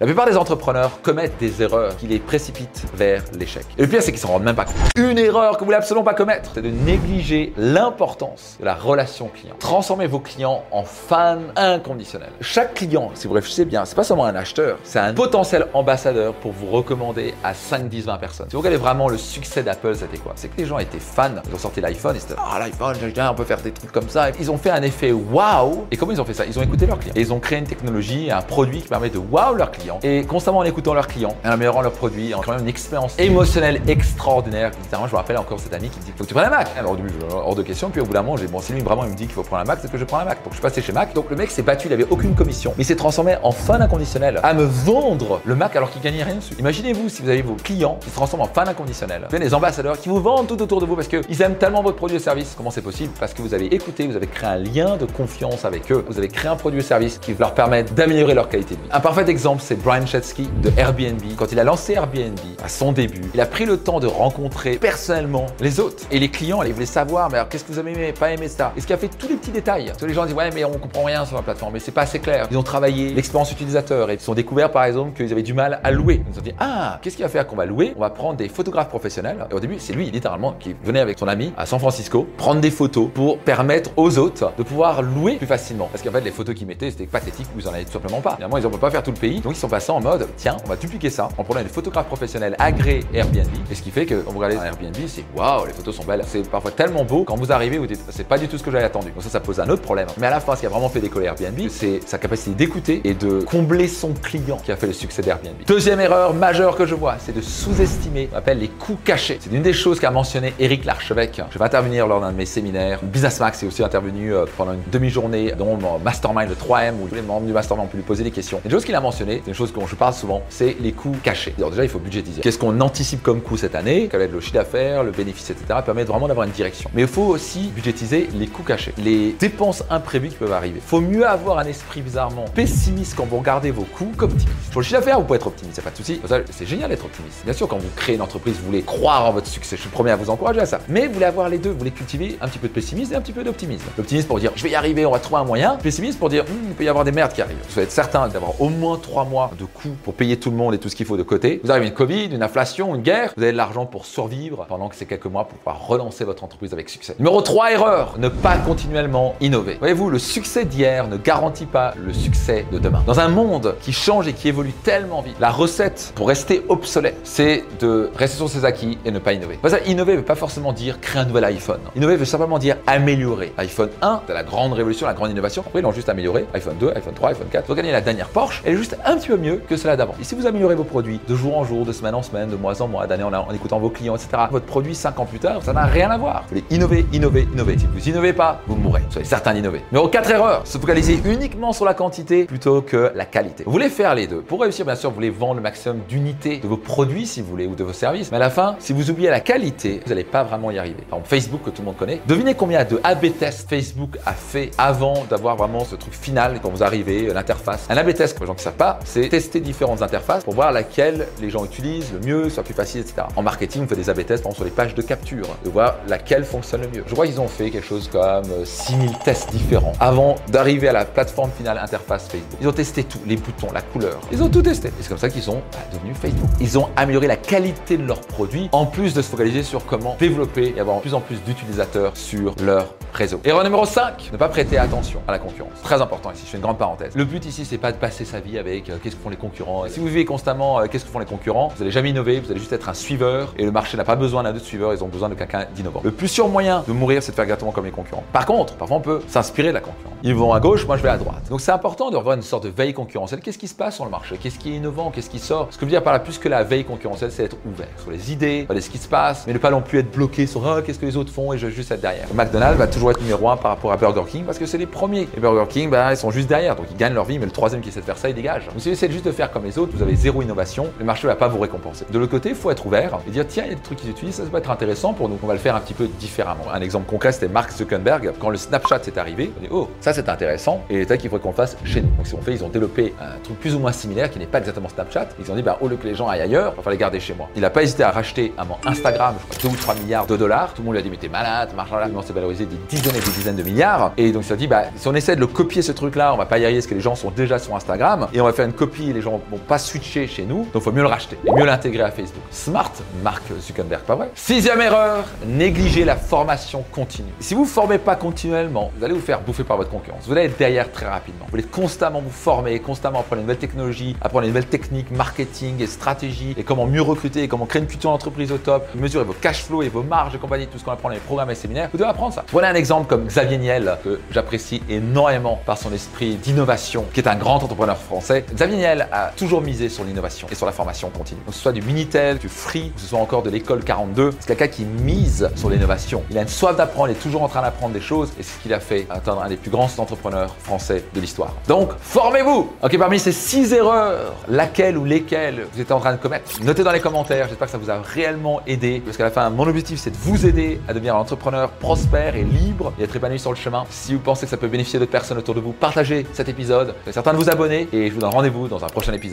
La plupart des entrepreneurs commettent des erreurs qui les précipitent vers l'échec. Et le pire, c'est qu'ils s'en rendent même pas compte. Une erreur que vous voulez absolument pas commettre, c'est de négliger l'importance de la relation client. Transformez vos clients en fans inconditionnels. Chaque client, si vous réfléchissez bien, c'est pas seulement un acheteur, c'est un potentiel ambassadeur pour vous recommander à 5, 10, 20 personnes. Si vous regardez vraiment le succès d'Apple, c'était quoi? C'est que les gens étaient fans. Ils ont sorti l'iPhone, ils se disaient Ah, l'iPhone, on peut faire des trucs comme ça. Ils ont fait un effet waouh. Et comment ils ont fait ça? Ils ont écouté leurs clients. Ils ont créé une technologie, un produit qui permet de waouh leurs clients et constamment en écoutant leurs clients, en améliorant leurs produits, en créant une expérience émotionnelle extraordinaire. Moi, je me rappelle encore cet ami qui me dit Faut que tu prennes un Mac. Alors, au début, hors de question. Puis au bout d'un moment, j'ai bon, si lui vraiment il me dit qu'il faut prendre un Mac, c'est que je prends un Mac. Donc, je suis passé chez Mac. Donc, le mec s'est battu, il avait aucune commission. Il s'est transformé en fan inconditionnel à me vendre le Mac alors qu'il gagnait rien dessus. Imaginez-vous si vous avez vos clients qui se transforment en fan inconditionnel. Vous avez des ambassadeurs qui vous vendent tout autour de vous parce qu'ils aiment tellement votre produit et service. Comment c'est possible? Parce que vous avez écouté, vous avez créé un lien de confiance avec eux. Vous avez créé un produit ou service qui leur permettent d'améliorer leur qualité de vie. Un parfait exemple, c'est Brian Chesky de Airbnb. Quand il a lancé Airbnb à son début, il a pris le temps de rencontrer personnellement les autres et les clients. Ils voulaient savoir, mais alors qu'est-ce que vous avez aimé, pas aimé ça Et ce qui a fait tous les petits détails. Parce que les gens disent, ouais, mais on comprend rien sur la plateforme, mais c'est pas assez clair. Ils ont travaillé l'expérience utilisateur et ils ont découvert par exemple qu'ils avaient du mal à louer. Ils ont dit, ah, qu'est-ce qu'il va faire qu'on va louer? On va prendre des photographes professionnels. Et au début, c'est lui littéralement qui venait avec son ami à San Francisco prendre des photos pour permettre aux autres de pouvoir louer plus facilement. Parce qu'en fait, les photos qu'ils mettaient, c'était pathétique, vous en avez tout simplement pas. Finalement, ils peuvent pas faire tout le pays. Donc, ils sont passés en mode, tiens, on va dupliquer ça en prenant des photographes professionnels agréés Airbnb. Et ce qui fait que quand vous regardez un Airbnb, c'est waouh, les photos sont belles. C'est parfois tellement beau. Quand vous arrivez, vous dites, c'est pas du tout ce que j'avais attendu. Donc, ça, ça pose un autre problème. Mais à la fin, ce qui a vraiment fait décoller Airbnb, c'est sa capacité d'écouter et de combler son client qui a fait le succès d'Airbnb. Deuxième erreur majeure que je vois, c'est de sous-estimer, on appelle les coûts cachés. C'est une des choses qu'a mentionné Eric Larchevêque. Je vais intervenir lors d'un de mes séminaires. Business Max est aussi intervenu euh, pendant une demi-journée dans mon mastermind, le 3M, où tous les membres du mastermind ont pu lui poser des questions. Une chose qu'il a mentionné, c'est une chose dont je parle souvent, c'est les coûts cachés. Alors déjà, il faut budgétiser. Qu'est-ce qu'on anticipe comme coût cette année? Quel être le chiffre d'affaires, le bénéfice, etc. permet vraiment d'avoir une direction. Mais il faut aussi budgétiser les coûts cachés, les dépenses imprévues qui peuvent arriver. Il faut mieux avoir un esprit bizarrement pessimiste quand vous regardez vos coûts qu'optimiste. Sur le chiffre d'affaires, vous pouvez être optimiste, pas de souci. C'est génial d'être optimiste. Bien sûr, quand vous créez une entreprise, vous voulez croire en votre succès. Je suis le premier à vous encourager à ça. Mais vous voulez avoir les deux. Vous voulez cultiver un petit peu de pessimisme et un petit peu d'optimisme. L'optimisme pour dire je vais y arriver, on va trouver un moyen. Pessimiste pour dire Hum, il peut y avoir des merdes qui arrivent. Vous êtes certain d'avoir au moins trois mois de coûts pour payer tout le monde et tout ce qu'il faut de côté. Vous arrivez une Covid, une inflation, une guerre. Vous avez de l'argent pour survivre pendant que ces quelques mois pour pouvoir relancer votre entreprise avec succès. Numéro 3, erreur. Ne pas continuellement innover. Voyez-vous, le succès d'hier ne garantit pas le succès de demain. Dans un monde qui change et qui évolue tellement vite, la recette pour rester obsolète, c'est de rester sur ses acquis et ne pas innover. Innover ne veut pas forcément dire créer un nouvel iPhone. Innover veut simplement dire améliorer. iPhone 1, c'est la grande révolution, la grande innovation. Après, ils l'ont juste amélioré. iPhone 2, iPhone 3, iPhone 4. Vous gagnez la dernière Porsche, elle est juste un petit mieux que cela d'avant. Et si vous améliorez vos produits de jour en jour, de semaine en semaine, de mois en mois, d'année en en écoutant vos clients, etc., votre produit 5 ans plus tard, ça n'a rien à voir. Vous voulez innover, innover, innover. Si vous innovez pas, vous mourrez. Soyez certain d'innover. Numéro 4 erreur, se focaliser uniquement sur la quantité plutôt que la qualité. Vous voulez faire les deux. Pour réussir, bien sûr, vous voulez vendre le maximum d'unités de vos produits, si vous voulez, ou de vos services. Mais à la fin, si vous oubliez la qualité, vous n'allez pas vraiment y arriver. Par exemple, Facebook, que tout le monde connaît. Devinez combien de A-B tests Facebook a fait avant d'avoir vraiment ce truc final quand vous arrivez, l'interface. Un A-B test, pour les gens qui ne savent pas, c'est tester différentes interfaces pour voir laquelle les gens utilisent le mieux, soit plus facile, etc. En marketing, on fait des A-B tests, exemple, sur les pages de capture, de voir laquelle fonctionne le mieux. Je crois qu'ils ont fait quelque chose comme 6000 tests différents avant d'arriver à la plateforme finale interface Facebook. Ils ont testé tout, les boutons, la couleur. Ils ont tout testé. Et c'est comme ça qu'ils sont bah, devenus Facebook. Ils ont amélioré la qualité de leurs produits en plus de se focaliser sur comment développer et avoir de plus en plus d'utilisateurs sur leur réseau. Erreur numéro 5, ne pas prêter attention à la concurrence. Très important ici, je fais une grande parenthèse. Le but ici, c'est pas de passer sa vie avec euh, qu'est-ce que font les concurrents. Si vous vivez constamment euh, qu'est-ce que font les concurrents, vous n'allez jamais innover, vous allez juste être un suiveur et le marché n'a pas besoin d'un autre suiveur, ils ont besoin de quelqu'un d'innovant. Le plus sûr moyen de mourir, c'est de faire exactement comme les concurrents. Par contre, parfois on peut s'inspirer de la concurrence. Ils vont à gauche, moi je vais à droite. Donc c'est important de revoir une sorte de veille concurrentielle. Qu'est-ce qui se passe sur le marché? Qu'est-ce qui est innovant? Qu'est-ce qui sort? Ce que je veux dire par là, plus que la veille concurrentielle, c'est être ouvert sur les idées, regarder ce qui se passe, mais ne pas non plus être bloqué sur ah, qu'est-ce que les autres font? Et je veux juste être derrière. McDonald's va toujours être numéro un par rapport à Burger King parce que c'est les premiers. Et Burger King, bah, ils sont juste derrière, donc ils gagnent leur vie, mais le troisième qui essaie de faire ça, il dégage. Essayez juste de faire comme les autres, vous avez zéro innovation, le marché va pas vous récompenser. De l'autre côté, il faut être ouvert et dire tiens, il y a des trucs qu'ils utilisent, ça peut être intéressant pour nous, on va le faire un petit peu différemment. Un exemple concret, c'était Mark Zuckerberg. Quand le Snapchat s'est arrivé, on dit oh, ça c'est intéressant et peut-être qu'il faudrait qu'on le fasse chez nous. Donc si on fait, ils ont développé un truc plus ou moins similaire qui n'est pas exactement Snapchat. Ils ont dit bah au lieu que les gens aillent ailleurs, il va les garder chez moi. Il n'a pas hésité à racheter un Instagram, je crois 2 ou 3 milliards de dollars. Tout le monde lui a dit mais t'es malade, là, on s'est valorisé des dizaines et des dizaines de milliards. Et donc il s'est dit bah si on essaie de le copier ce truc là, on va pas y arriver parce que les gens sont déjà sur Instagram et on va faire une copie les gens vont pas switcher chez nous, donc faut mieux le racheter et mieux l'intégrer à Facebook. Smart, Mark Zuckerberg, pas vrai? Sixième erreur, négliger la formation continue. Si vous ne formez pas continuellement, vous allez vous faire bouffer par votre concurrence. Vous allez être derrière très rapidement. Vous voulez constamment vous former, constamment apprendre une nouvelle technologie, apprendre une nouvelles techniques, marketing et stratégie et comment mieux recruter et comment créer une culture d'entreprise au top, mesurer vos cash flows et vos marges et compagnie, tout ce qu'on apprend dans les programmes et séminaires. Vous devez apprendre ça. Prenez un exemple comme Xavier Niel, que j'apprécie énormément par son esprit d'innovation, qui est un grand entrepreneur français. Xavier Niel a toujours misé sur l'innovation et sur la formation continue. que ce soit du Minitel, du Free, que ce soit encore de l'école 42, c'est quelqu'un qui mise sur l'innovation. Il a une soif d'apprendre, il est toujours en train d'apprendre des choses et c'est ce qu'il a fait atteindre un des plus grands entrepreneurs français de l'histoire. Donc, formez-vous Ok, parmi ces six erreurs, laquelle ou lesquelles vous êtes en train de commettre? Notez dans les commentaires, j'espère que ça vous a réellement aidé parce qu'à la fin, mon objectif c'est de vous aider à devenir un entrepreneur prospère et libre et être épanoui sur le chemin. Si vous pensez que ça peut bénéficier d'autres personnes autour de vous, partagez cet épisode, certains de vous abonner et je vous donne rendez-vous dans un prochain épisode.